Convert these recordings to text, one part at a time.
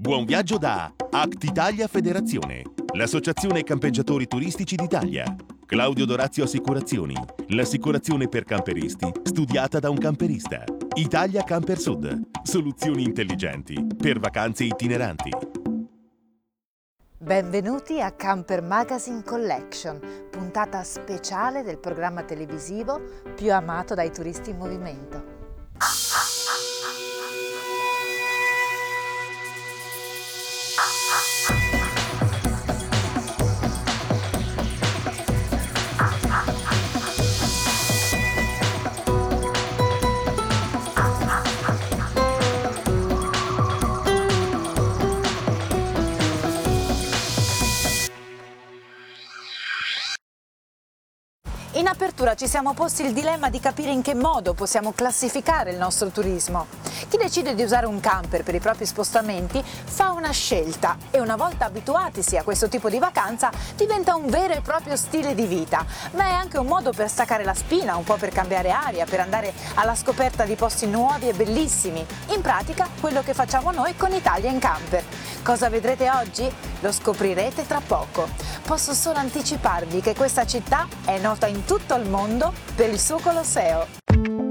Buon viaggio da Act Italia Federazione, l'associazione campeggiatori turistici d'Italia. Claudio Dorazio Assicurazioni, l'assicurazione per camperisti studiata da un camperista. Italia Camper Sud, soluzioni intelligenti per vacanze itineranti. Benvenuti a Camper Magazine Collection, puntata speciale del programma televisivo più amato dai turisti in movimento. In apertura ci siamo posti il dilemma di capire in che modo possiamo classificare il nostro turismo. Chi decide di usare un camper per i propri spostamenti fa una scelta e una volta abituatisi a questo tipo di vacanza diventa un vero e proprio stile di vita, ma è anche un modo per staccare la spina, un po' per cambiare aria, per andare alla scoperta di posti nuovi e bellissimi. In pratica quello che facciamo noi con Italia in camper. Cosa vedrete oggi? Lo scoprirete tra poco. Posso solo anticiparvi che questa città è nota in tutto il mondo per il suo Colosseo.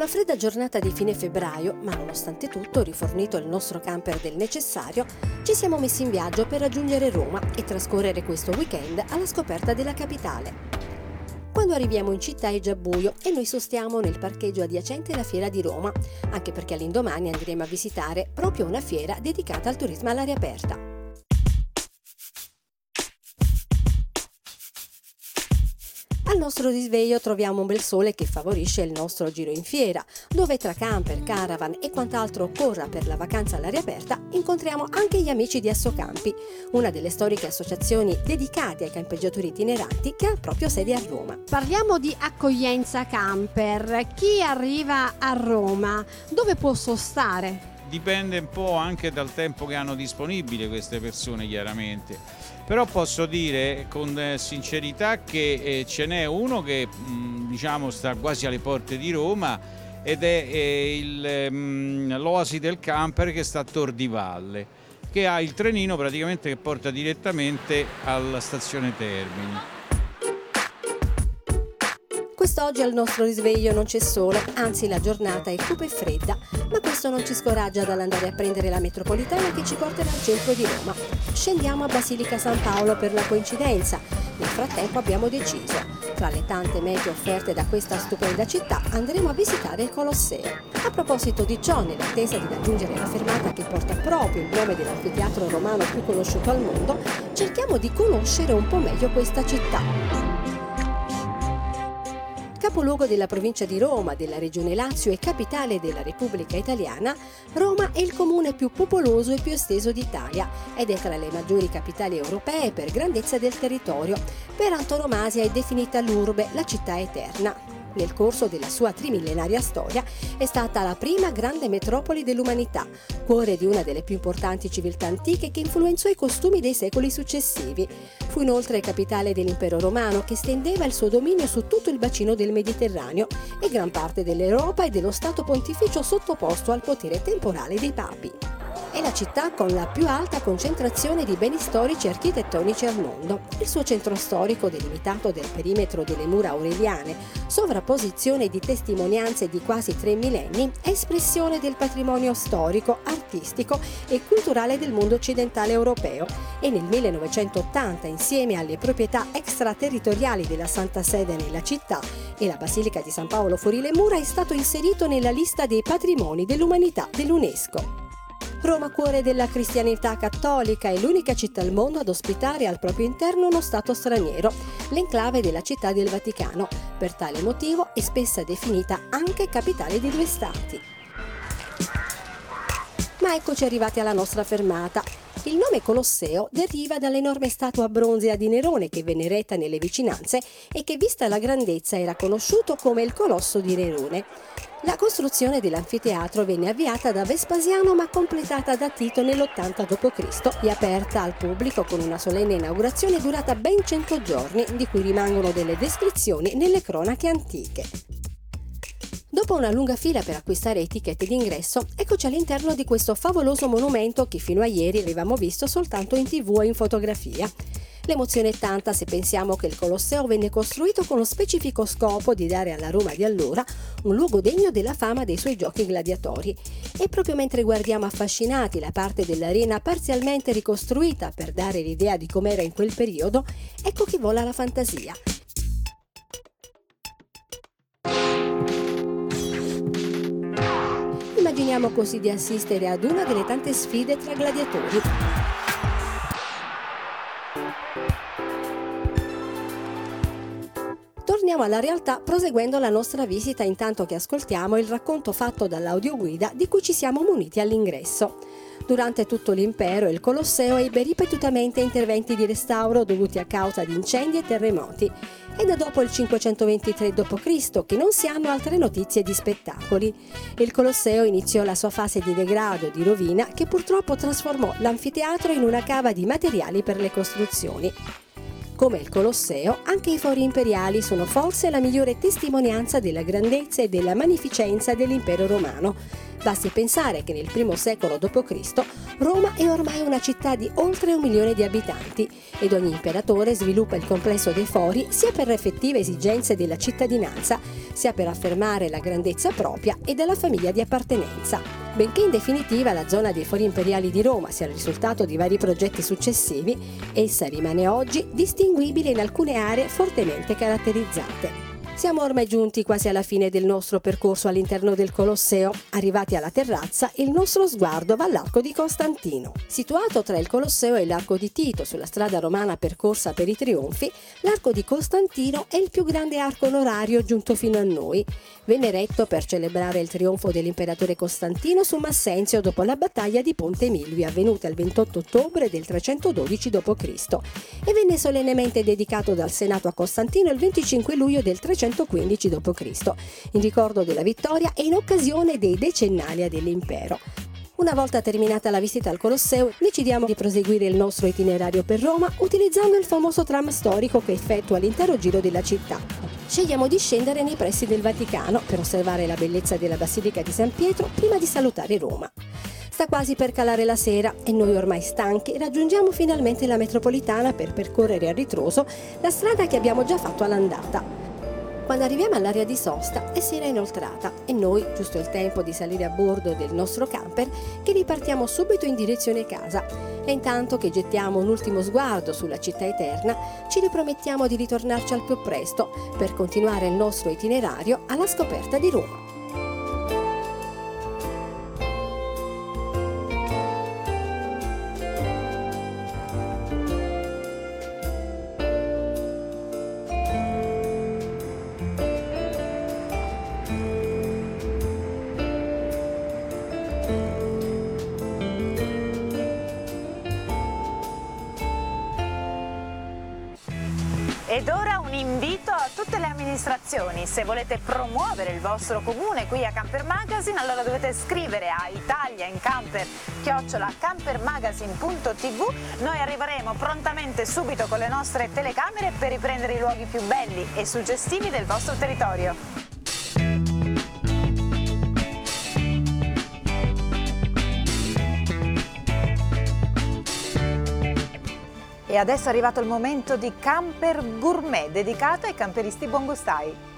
Una fredda giornata di fine febbraio, ma nonostante tutto, rifornito il nostro camper del necessario, ci siamo messi in viaggio per raggiungere Roma e trascorrere questo weekend alla scoperta della capitale. Quando arriviamo in città è già buio e noi sostiamo nel parcheggio adiacente alla fiera di Roma, anche perché all'indomani andremo a visitare proprio una fiera dedicata al turismo all'aria aperta. Al nostro risveglio troviamo un bel sole che favorisce il nostro giro in fiera, dove tra camper, caravan e quant'altro occorra per la vacanza all'aria aperta incontriamo anche gli amici di Assocampi, una delle storiche associazioni dedicate ai campeggiatori itineranti che ha proprio sede a Roma. Parliamo di accoglienza camper. Chi arriva a Roma dove può sostare? Dipende un po' anche dal tempo che hanno disponibile queste persone, chiaramente. Però posso dire con eh, sincerità che eh, ce n'è uno che mh, diciamo sta quasi alle porte di Roma ed è eh, mh, l'Oasi del Camper che sta a Tor di Valle, che ha il trenino praticamente che porta direttamente alla stazione Termini. Quest'oggi al nostro risveglio non c'è sole, anzi la giornata è cupa e fredda, ma questo non ci scoraggia dall'andare a prendere la metropolitana che ci porterà al centro di Roma. Scendiamo a Basilica San Paolo per la coincidenza. Nel frattempo abbiamo deciso, tra le tante mete offerte da questa stupenda città, andremo a visitare il Colosseo. A proposito di ciò, nell'attesa di raggiungere la fermata che porta proprio il nome dell'anfiteatro romano più conosciuto al mondo, cerchiamo di conoscere un po' meglio questa città. Capoluogo della provincia di Roma, della regione Lazio e capitale della Repubblica Italiana, Roma è il comune più popoloso e più esteso d'Italia ed è tra le maggiori capitali europee per grandezza del territorio. Per antonomasia è definita l'urbe, la città eterna. Nel corso della sua trimillenaria storia è stata la prima grande metropoli dell'umanità, cuore di una delle più importanti civiltà antiche che influenzò i costumi dei secoli successivi. Fu inoltre capitale dell'impero romano che stendeva il suo dominio su tutto il bacino del Mediterraneo e gran parte dell'Europa e dello Stato pontificio sottoposto al potere temporale dei papi. È la città con la più alta concentrazione di beni storici e architettonici al mondo. Il suo centro storico, delimitato del perimetro delle mura aureliane, sovrapposizione di testimonianze di quasi tre millenni, è espressione del patrimonio storico, artistico e culturale del mondo occidentale europeo e nel 1980, insieme alle proprietà extraterritoriali della Santa Sede nella città e la Basilica di San Paolo fuori le mura, è stato inserito nella lista dei patrimoni dell'umanità dell'UNESCO. Roma, cuore della cristianità cattolica, è l'unica città al mondo ad ospitare al proprio interno uno Stato straniero, l'enclave della Città del Vaticano. Per tale motivo è spessa definita anche capitale di due Stati. Ma eccoci arrivati alla nostra fermata. Il nome Colosseo deriva dall'enorme statua bronzea di Nerone che venne eretta nelle vicinanze e che vista la grandezza era conosciuto come il Colosso di Nerone. La costruzione dell'anfiteatro venne avviata da Vespasiano ma completata da Tito nell'80 d.C. e aperta al pubblico con una solenne inaugurazione durata ben 100 giorni, di cui rimangono delle descrizioni nelle cronache antiche. Dopo una lunga fila per acquistare etichette d'ingresso, eccoci all'interno di questo favoloso monumento che fino a ieri avevamo visto soltanto in tv e in fotografia. L'emozione è tanta se pensiamo che il Colosseo venne costruito con lo specifico scopo di dare alla Roma di allora un luogo degno della fama dei suoi giochi gladiatori. E proprio mentre guardiamo affascinati la parte dell'arena parzialmente ricostruita per dare l'idea di com'era in quel periodo, ecco che vola la fantasia. Immaginiamo così di assistere ad una delle tante sfide tra gladiatori. Torniamo alla realtà proseguendo la nostra visita intanto che ascoltiamo il racconto fatto dall'audioguida di cui ci siamo muniti all'ingresso. Durante tutto l'impero il Colosseo ebbe ripetutamente interventi di restauro dovuti a causa di incendi e terremoti è dopo il 523 d.C. che non si hanno altre notizie di spettacoli. Il Colosseo iniziò la sua fase di degrado e di rovina che purtroppo trasformò l'anfiteatro in una cava di materiali per le costruzioni. Come il Colosseo, anche i fori imperiali sono forse la migliore testimonianza della grandezza e della magnificenza dell'impero romano. Basti pensare che nel I secolo d.C. Roma è ormai una città di oltre un milione di abitanti ed ogni imperatore sviluppa il complesso dei fori sia per effettive esigenze della cittadinanza, sia per affermare la grandezza propria e della famiglia di appartenenza. Benché in definitiva la zona dei fori imperiali di Roma sia il risultato di vari progetti successivi, essa rimane oggi distinguibile in alcune aree fortemente caratterizzate. Siamo ormai giunti quasi alla fine del nostro percorso all'interno del Colosseo. Arrivati alla terrazza, il nostro sguardo va all'Arco di Costantino. Situato tra il Colosseo e l'Arco di Tito, sulla strada romana percorsa per i trionfi, l'Arco di Costantino è il più grande arco onorario giunto fino a noi. Venne eretto per celebrare il trionfo dell'imperatore Costantino su Massenzio dopo la battaglia di Ponte Milvio avvenuta il 28 ottobre del 312 d.C. e venne solennemente dedicato dal Senato a Costantino il 25 luglio del 300 315 d.C., in ricordo della vittoria e in occasione dei decennalia dell'impero. Una volta terminata la visita al Colosseo, decidiamo di proseguire il nostro itinerario per Roma utilizzando il famoso tram storico che effettua l'intero giro della città. Scegliamo di scendere nei pressi del Vaticano per osservare la bellezza della Basilica di San Pietro prima di salutare Roma. Sta quasi per calare la sera e noi ormai stanchi raggiungiamo finalmente la metropolitana per percorrere a ritroso la strada che abbiamo già fatto all'andata. Quando arriviamo all'area di sosta è sera inoltrata e noi, giusto il tempo di salire a bordo del nostro camper, che ripartiamo subito in direzione casa. E intanto che gettiamo un ultimo sguardo sulla città eterna, ci ripromettiamo di ritornarci al più presto per continuare il nostro itinerario alla scoperta di Roma. Promuovere il vostro comune qui a Camper Magazine allora dovete scrivere a Italia in Camper chiocciola campermagazine.tv noi arriveremo prontamente subito con le nostre telecamere per riprendere i luoghi più belli e suggestivi del vostro territorio. E adesso è arrivato il momento di Camper Gourmet, dedicato ai camperisti buongustai.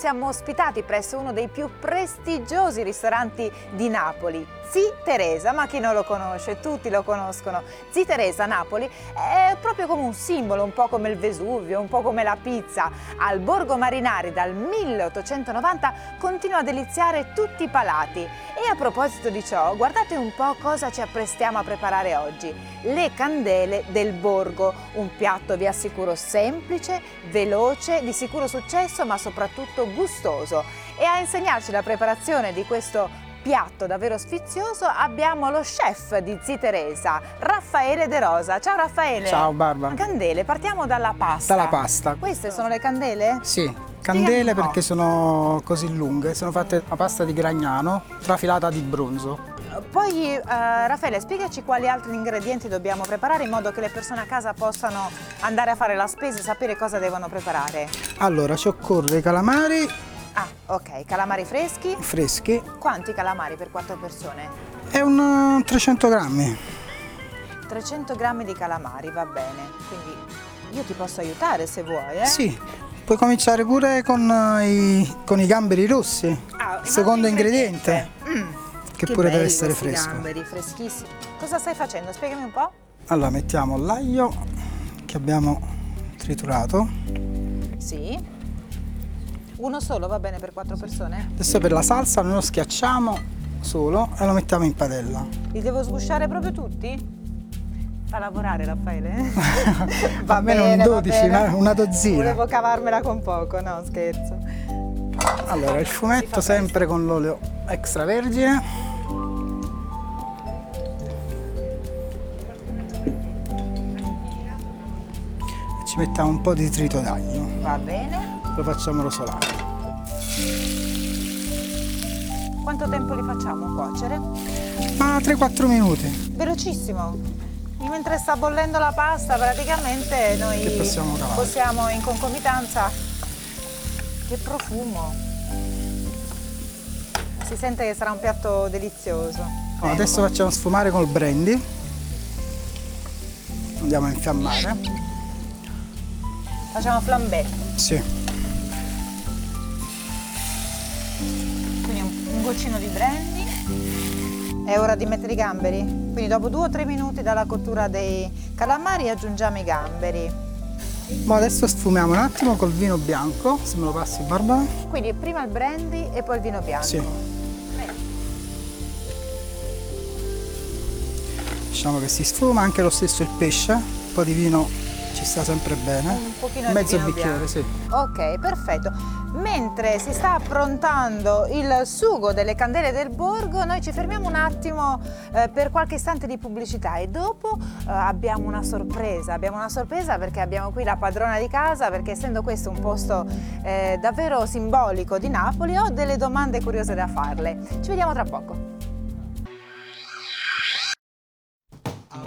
Siamo ospitati presso uno dei più prestigiosi ristoranti di Napoli, Zi Teresa, ma chi non lo conosce? Tutti lo conoscono. Zi Teresa Napoli è proprio come un simbolo, un po' come il Vesuvio, un po' come la pizza. Al Borgo Marinari dal 1890 continua a deliziare tutti i palati. E a proposito di ciò, guardate un po' cosa ci apprestiamo a preparare oggi. Le candele del Borgo, un piatto vi assicuro semplice, veloce, di sicuro successo ma soprattutto gustoso. E a insegnarci la preparazione di questo piatto davvero sfizioso abbiamo lo chef di Zi Teresa, Raffaele De Rosa. Ciao Raffaele. Ciao Barbara. Candele, partiamo dalla pasta. Dalla pasta. Queste sono le candele? Sì, candele perché sono così lunghe, sono fatte a pasta di Gragnano trafilata di bronzo. Poi eh, Raffaele spiegaci quali altri ingredienti dobbiamo preparare in modo che le persone a casa possano andare a fare la spesa e sapere cosa devono preparare. Allora, ci occorre i calamari Ah, ok, calamari freschi. freschi Quanti calamari per quattro persone? e un eh, 300 grammi. 300 grammi di calamari, va bene. Quindi io ti posso aiutare se vuoi, eh? Sì, puoi cominciare pure con eh, i, con i gamberi rossi, Ah, il secondo altro ingrediente, Mm, che pure deve essere fresco. gamberi, freschissimi. Cosa stai facendo? Spiegami un po'. Allora, mettiamo l'aglio che abbiamo triturato. Sì. Uno solo va bene per quattro persone? Adesso per la salsa noi lo schiacciamo solo e lo mettiamo in padella. Li devo sgusciare proprio tutti? Fa lavorare Raffaele? Almeno un 12, una- una dozzina. Volevo cavarmela con poco, no scherzo. Allora, il fumetto sempre con l'olio extravergine. Ci mettiamo un po' di trito d'aglio, Va bene. Lo facciamo rosolare. Quanto tempo li facciamo cuocere? Ma 3-4 minuti. Velocissimo. Mentre sta bollendo la pasta, praticamente noi Che possiamo cavare. possiamo in concomitanza. Che profumo! Si sente che sarà un piatto delizioso. Oh, adesso facciamo sfumare col brandy. Andiamo a infiammare. Facciamo flambé, Sì. Quindi un, goccino di brandy. È ora di mettere i gamberi. Quindi dopo due o tre minuti dalla cottura dei calamari aggiungiamo i gamberi. Ma adesso sfumiamo un attimo col vino bianco, se me lo passi Barbara. Quindi prima il brandy e poi il vino bianco. Sì. Lasciamo che si sfuma, anche lo stesso il pesce, un po' di vino ci sta sempre bene. Un pochino di Mezzo vino bicchiere, bianco. sì. Ok, perfetto. Mentre si sta approntando il sugo delle candele del borgo, noi ci fermiamo un attimo eh, per qualche istante di pubblicità e dopo eh, abbiamo una sorpresa. Abbiamo una sorpresa perché abbiamo qui la padrona di casa, perché essendo questo un posto eh, davvero simbolico di Napoli, ho delle domande curiose da farle. Ci vediamo tra poco.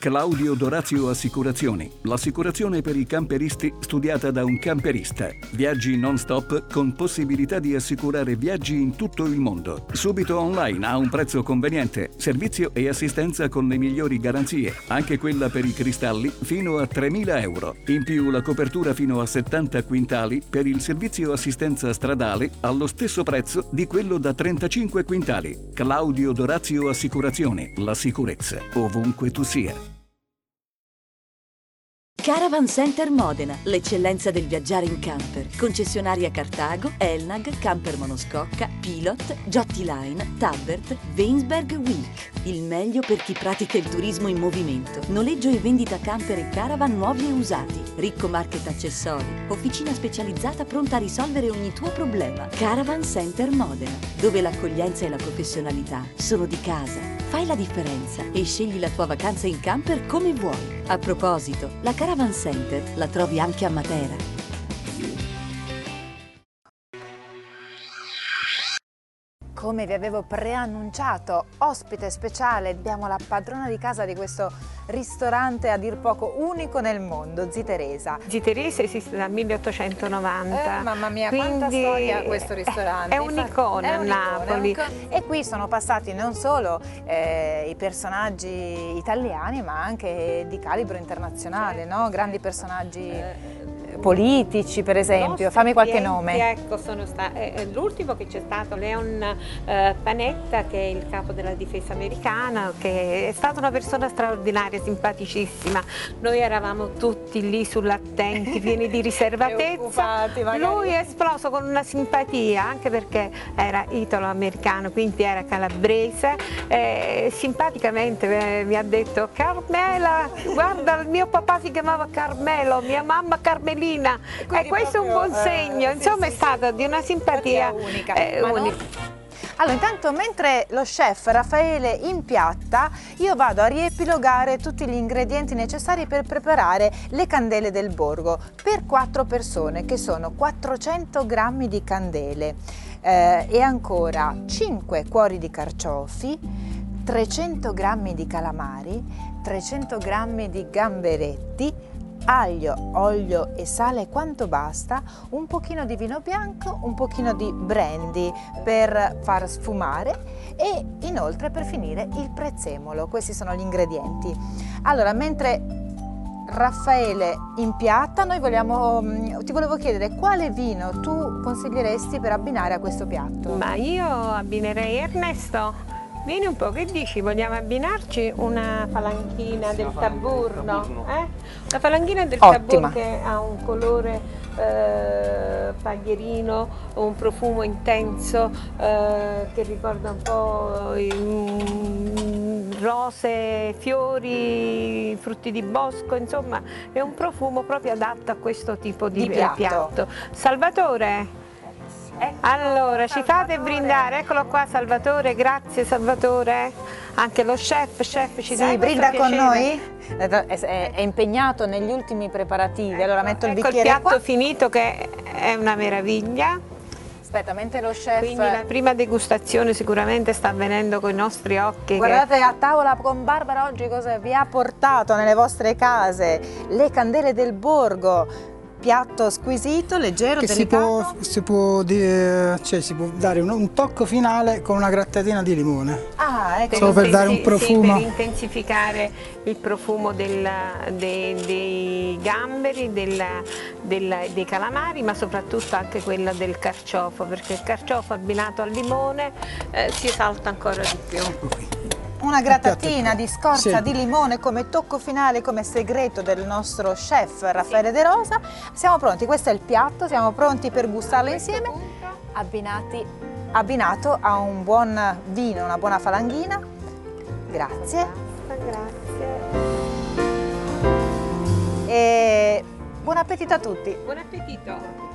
Claudio Dorazio Assicurazioni, l'assicurazione per i camperisti studiata da un camperista. Viaggi non stop con possibilità di assicurare viaggi in tutto il mondo. Subito online a un prezzo conveniente, servizio e assistenza con le migliori garanzie, anche quella per i cristalli fino a 3.000 euro. In più la copertura fino a 70 quintali per il servizio assistenza stradale allo stesso prezzo di quello da 35 quintali. Claudio Dorazio Assicurazioni, la sicurezza ovunque tu sia. Caravan Center Modena, l'eccellenza del viaggiare in camper. Concessionaria Cartago, Elnag, Camper Monoscocca, Pilot, Jotti Line, Tabbert, Weinsberg Week. Il meglio per chi pratica il turismo in movimento. Noleggio e vendita camper e caravan nuovi e usati. Ricco market accessori. Officina specializzata pronta a risolvere ogni tuo problema. Caravan Center Modena, dove l'accoglienza e la professionalità sono di casa. Fai la differenza e scegli la tua vacanza in camper come vuoi. A proposito, la Caravan Center la trovi anche a Matera. Come vi avevo preannunciato, ospite speciale, abbiamo la padrona di casa di questo ristorante a dir poco unico nel mondo, Zi Teresa. Zi Teresa esiste dal 1890. Eh, mamma mia, quindi quanta storia questo ristorante. È un'icona a Napoli. E qui sono passati non solo eh, i personaggi italiani, ma anche di calibro internazionale, no? grandi personaggi politici per esempio, Nostri fammi qualche nome. Ecco, l'ultimo che c'è stato, Leon eh, Panetta, che è il capo della difesa americana, che è stata una persona straordinaria, simpaticissima. Noi eravamo tutti lì sull'attenti, pieni di riservatezza. Lui è esploso con una simpatia, anche perché era italo-americano, quindi era calabrese. Eh, simpaticamente eh, mi ha detto Carmela, guarda il mio papà si chiamava Carmelo, mia mamma Carmelina. E quindi questo è un buon segno, eh, sì, insomma sì, è stata di una simpatia unica. eh, unica. Allora, intanto mentre lo chef Raffaele impiatta, io vado a riepilogare tutti gli ingredienti necessari per preparare le candele del borgo per quattro persone, che sono 400 grammi di candele eh, e ancora 5 cuori di carciofi, 300 grammi di calamari, 300 grammi di gamberetti, aglio, olio e sale quanto basta, un pochino di vino bianco, un pochino di brandy per far sfumare e inoltre per finire il prezzemolo. Questi sono gli ingredienti. Allora, mentre Raffaele impiatta, noi vogliamo, mm, ti volevo chiedere quale vino tu consiglieresti per abbinare a questo piatto? Ma io abbinerei Ernesto. Vieni un po', che dici? Vogliamo abbinarci una falanchina del taburno? Eh? Una falanchina del Ottima. taburno che ha un colore eh, paglierino, un profumo intenso eh, che ricorda un po' i, mm, rose, fiori, frutti di bosco, insomma è un profumo proprio adatto a questo tipo di, Di piatto. piatto. Salvatore? Allora, ci fate brindare, eccolo qua Salvatore, grazie Salvatore, anche lo chef, chef ci Sì, brinda con noi? È, impegnato negli ultimi preparativi, allora metto il Ecco il piatto qua. finito che è una meraviglia, Aspetta, mentre lo chef... quindi la prima degustazione sicuramente sta avvenendo con i nostri occhi. che- Guardate a tavola con Barbara oggi cosa vi ha portato nelle vostre case, le candele del borgo, piatto squisito, leggero, Che si delicato. può, si, può, eh, cioè, si può dare un, un tocco finale con una grattatina di limone. Ah, ecco. Solo per dare un Sì, profumo. per intensificare il profumo del- dei, dei gamberi, del- del- dei calamari, ma soprattutto anche quello del carciofo, perché il carciofo abbinato al limone eh, si esalta ancora di più. Ecco qui. Una grattatina di scorza Sì. di limone come tocco finale, come segreto del nostro chef Raffaele De Rosa. Siamo pronti, questo è il piatto, siamo pronti per gustarlo insieme, abbinati, abbinato a un buon vino, una buona falanghina. Grazie. Grazie. E buon appetito a tutti. Buon appetito.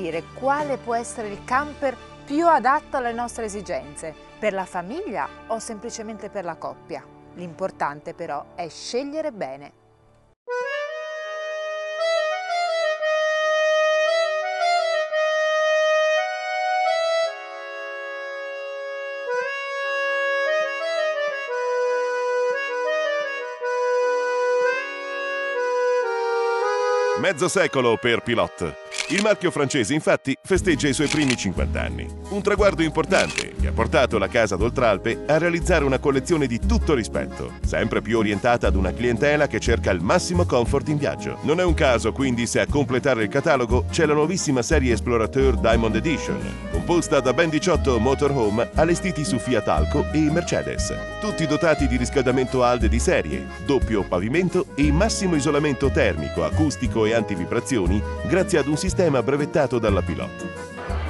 Capire quale può essere il camper più adatto alle nostre esigenze? Per la famiglia o semplicemente per la coppia? L'importante però è scegliere bene. Mezzo secolo per Pilote. Il marchio francese infatti festeggia i suoi primi 50 anni. Un traguardo importante che ha portato la casa d'Oltralpe a realizzare una collezione di tutto rispetto, sempre più orientata ad una clientela che cerca il massimo comfort in viaggio. Non è un caso quindi se a completare il catalogo c'è la nuovissima serie Explorateur Diamond Edition, composta da ben 18 motorhome allestiti su Fiat Alco e Mercedes, tutti dotati di riscaldamento ALDE di serie, doppio pavimento e massimo isolamento termico, acustico e antivibrazioni grazie ad un sistema brevettato dalla Pilot.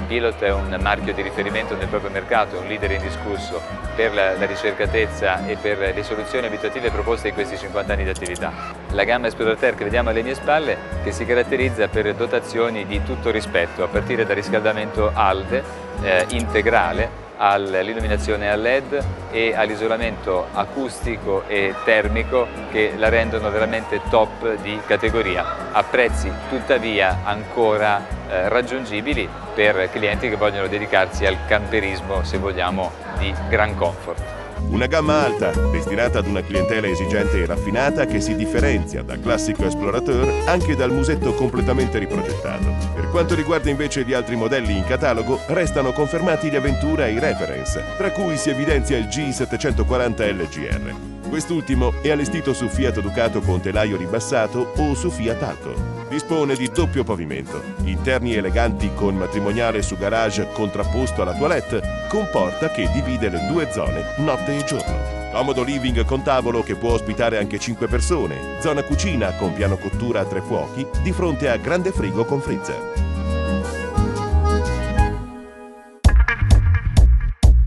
Pilot è un marchio di riferimento nel proprio mercato, un leader indiscusso per la, la, ricercatezza e per le soluzioni abitative proposte in questi 50 anni di attività. La gamma Explorateur che vediamo alle mie spalle che si caratterizza per dotazioni di tutto rispetto, a partire da riscaldamento ALDE eh, integrale all'illuminazione a LED e all'isolamento acustico e termico che la rendono veramente top di categoria, a prezzi tuttavia ancora eh, raggiungibili per clienti che vogliono dedicarsi al camperismo, se vogliamo, di gran comfort. Una gamma alta, destinata ad una clientela esigente e raffinata che si differenzia dal classico Explorateur anche dal musetto completamente riprogettato. Per quanto riguarda invece gli altri modelli in catalogo, restano confermati gli Aventura e i Reference, tra cui si evidenzia il G740 LGR. Quest'ultimo è allestito su Fiat Ducato con telaio ribassato o su Fiat Alto. Dispone di doppio pavimento, interni eleganti con matrimoniale su garage contrapposto alla toilette, con porta che divide le due zone notte e giorno. Comodo living con tavolo che può ospitare anche 5 persone, zona cucina con piano cottura a tre fuochi, di fronte a grande frigo con freezer.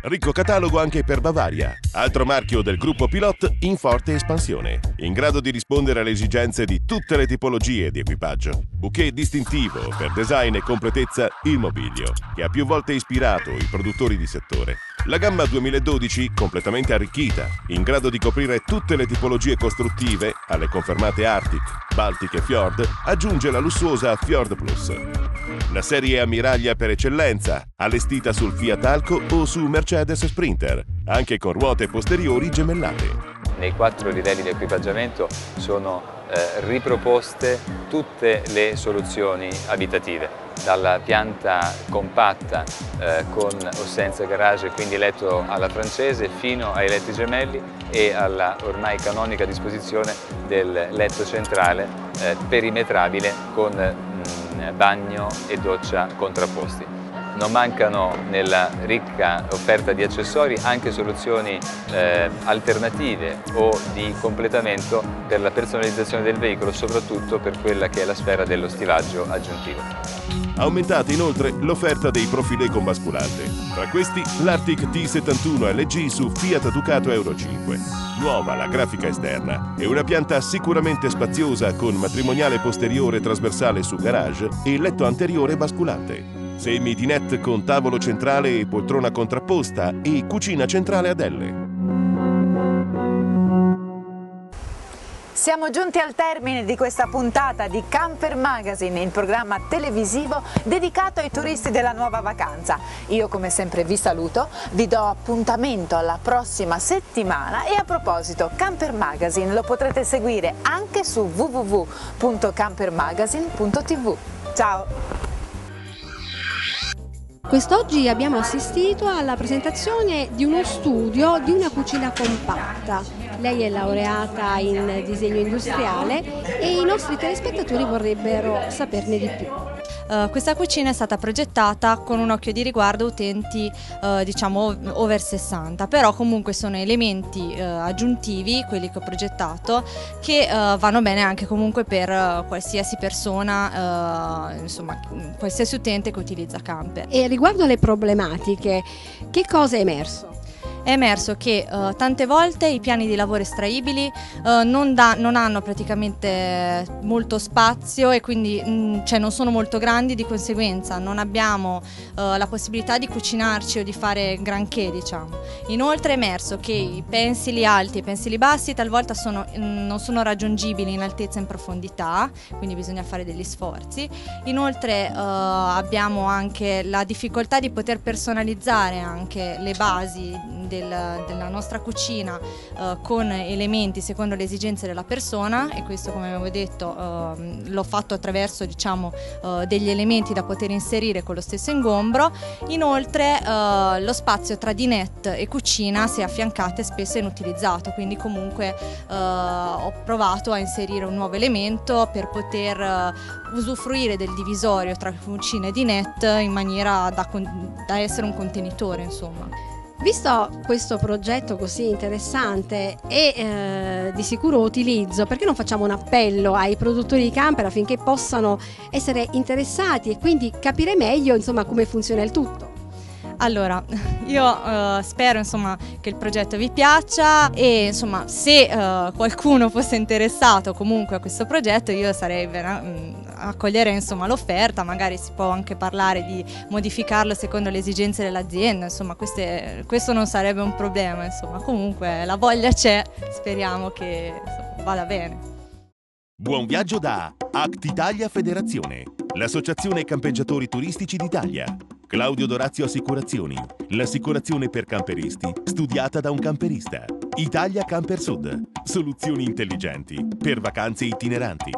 Ricco catalogo anche per Bavaria, altro marchio del gruppo Pilot in forte espansione, in grado di rispondere alle esigenze di tutte le tipologie di equipaggio. Bouquet distintivo per design e completezza il mobilio, che ha più volte ispirato i produttori di settore. La gamma 2012, completamente arricchita, in grado di coprire tutte le tipologie costruttive, alle confermate Arctic, Baltic e Fjord, aggiunge la lussuosa Fjord Plus. La serie ammiraglia per eccellenza, allestita sul Fiat Alco o su Mercedes Sprinter, anche con ruote posteriori gemellate. Nei quattro livelli di equipaggiamento sono eh, riproposte tutte le soluzioni abitative, dalla pianta compatta eh, con o senza garage, quindi letto alla francese, fino ai letti gemelli e alla ormai canonica disposizione del letto centrale eh, perimetrabile con bagno e doccia contrapposti. Non mancano nella ricca offerta di accessori anche soluzioni eh, alternative o di completamento per la personalizzazione del veicolo, soprattutto per quella che è la sfera dello stilaggio aggiuntivo. Aumentata inoltre l'offerta dei profili con basculante. Tra questi l'Arctic T71 LG su Fiat Ducato Euro 5. Nuova la grafica esterna e una pianta sicuramente spaziosa con matrimoniale posteriore trasversale su garage e letto anteriore basculante. Semi dinette con tavolo centrale e poltrona contrapposta e cucina centrale ad L. Siamo giunti al termine di questa puntata di Camper Magazine, il programma televisivo dedicato ai turisti della nuova vacanza. Io come sempre vi saluto, vi do appuntamento alla prossima settimana e a proposito Camper Magazine lo potrete seguire anche su www.campermagazine.tv. Ciao! Quest'oggi abbiamo assistito alla presentazione di uno studio di una cucina compatta. Lei è laureata in disegno industriale e i nostri telespettatori vorrebbero saperne di più. Uh, questa cucina è stata progettata con un occhio di riguardo utenti uh, diciamo over 60, però comunque sono elementi uh, aggiuntivi, quelli che ho progettato, che vanno bene anche comunque per qualsiasi persona, insomma qualsiasi utente che utilizza camper. E riguardo alle problematiche, che cosa è emerso? È emerso che uh, tante volte i piani di lavoro estraibili uh, non, da, non, hanno praticamente molto spazio e quindi mh, mm, cioè non sono molto grandi, di conseguenza non abbiamo uh, la possibilità di cucinarci o di fare granché diciamo. Inoltre è emerso che i pensili alti e i pensili bassi talvolta sono, mh, mm, non sono raggiungibili in altezza e in profondità, quindi bisogna fare degli sforzi. Inoltre abbiamo anche la difficoltà di poter personalizzare anche le basi del- della nostra cucina eh, con elementi secondo le esigenze della persona e questo come avevo detto ehm, l'ho fatto attraverso diciamo, eh, degli elementi da poter inserire con lo stesso ingombro. Inoltre eh, lo spazio tra dinette e cucina si è affiancato e spesso è inutilizzato, quindi comunque eh, ho provato a inserire un nuovo elemento per poter eh, usufruire del divisorio tra cucina e dinette in maniera da, da essere un contenitore insomma. Visto questo progetto così interessante e eh, di sicuro utilizzo, perché non facciamo un appello ai produttori di camper affinché possano essere interessati e quindi capire meglio insomma, come funziona il tutto? Allora, io eh, spero insomma, che il progetto vi piaccia e insomma, se eh, qualcuno fosse interessato comunque a questo progetto io sarei vera- mh, accogliere insomma, l'offerta, magari si può anche parlare di modificarlo secondo le esigenze dell'azienda, insomma queste- questo non sarebbe un problema, insomma comunque la voglia c'è, speriamo che insomma, vada bene. Buon viaggio da Act Italia Federazione, l'associazione campeggiatori turistici d'Italia. Claudio Dorazio Assicurazioni, l'assicurazione per camperisti studiata da un camperista. Italia Camper Sud, soluzioni intelligenti per vacanze itineranti.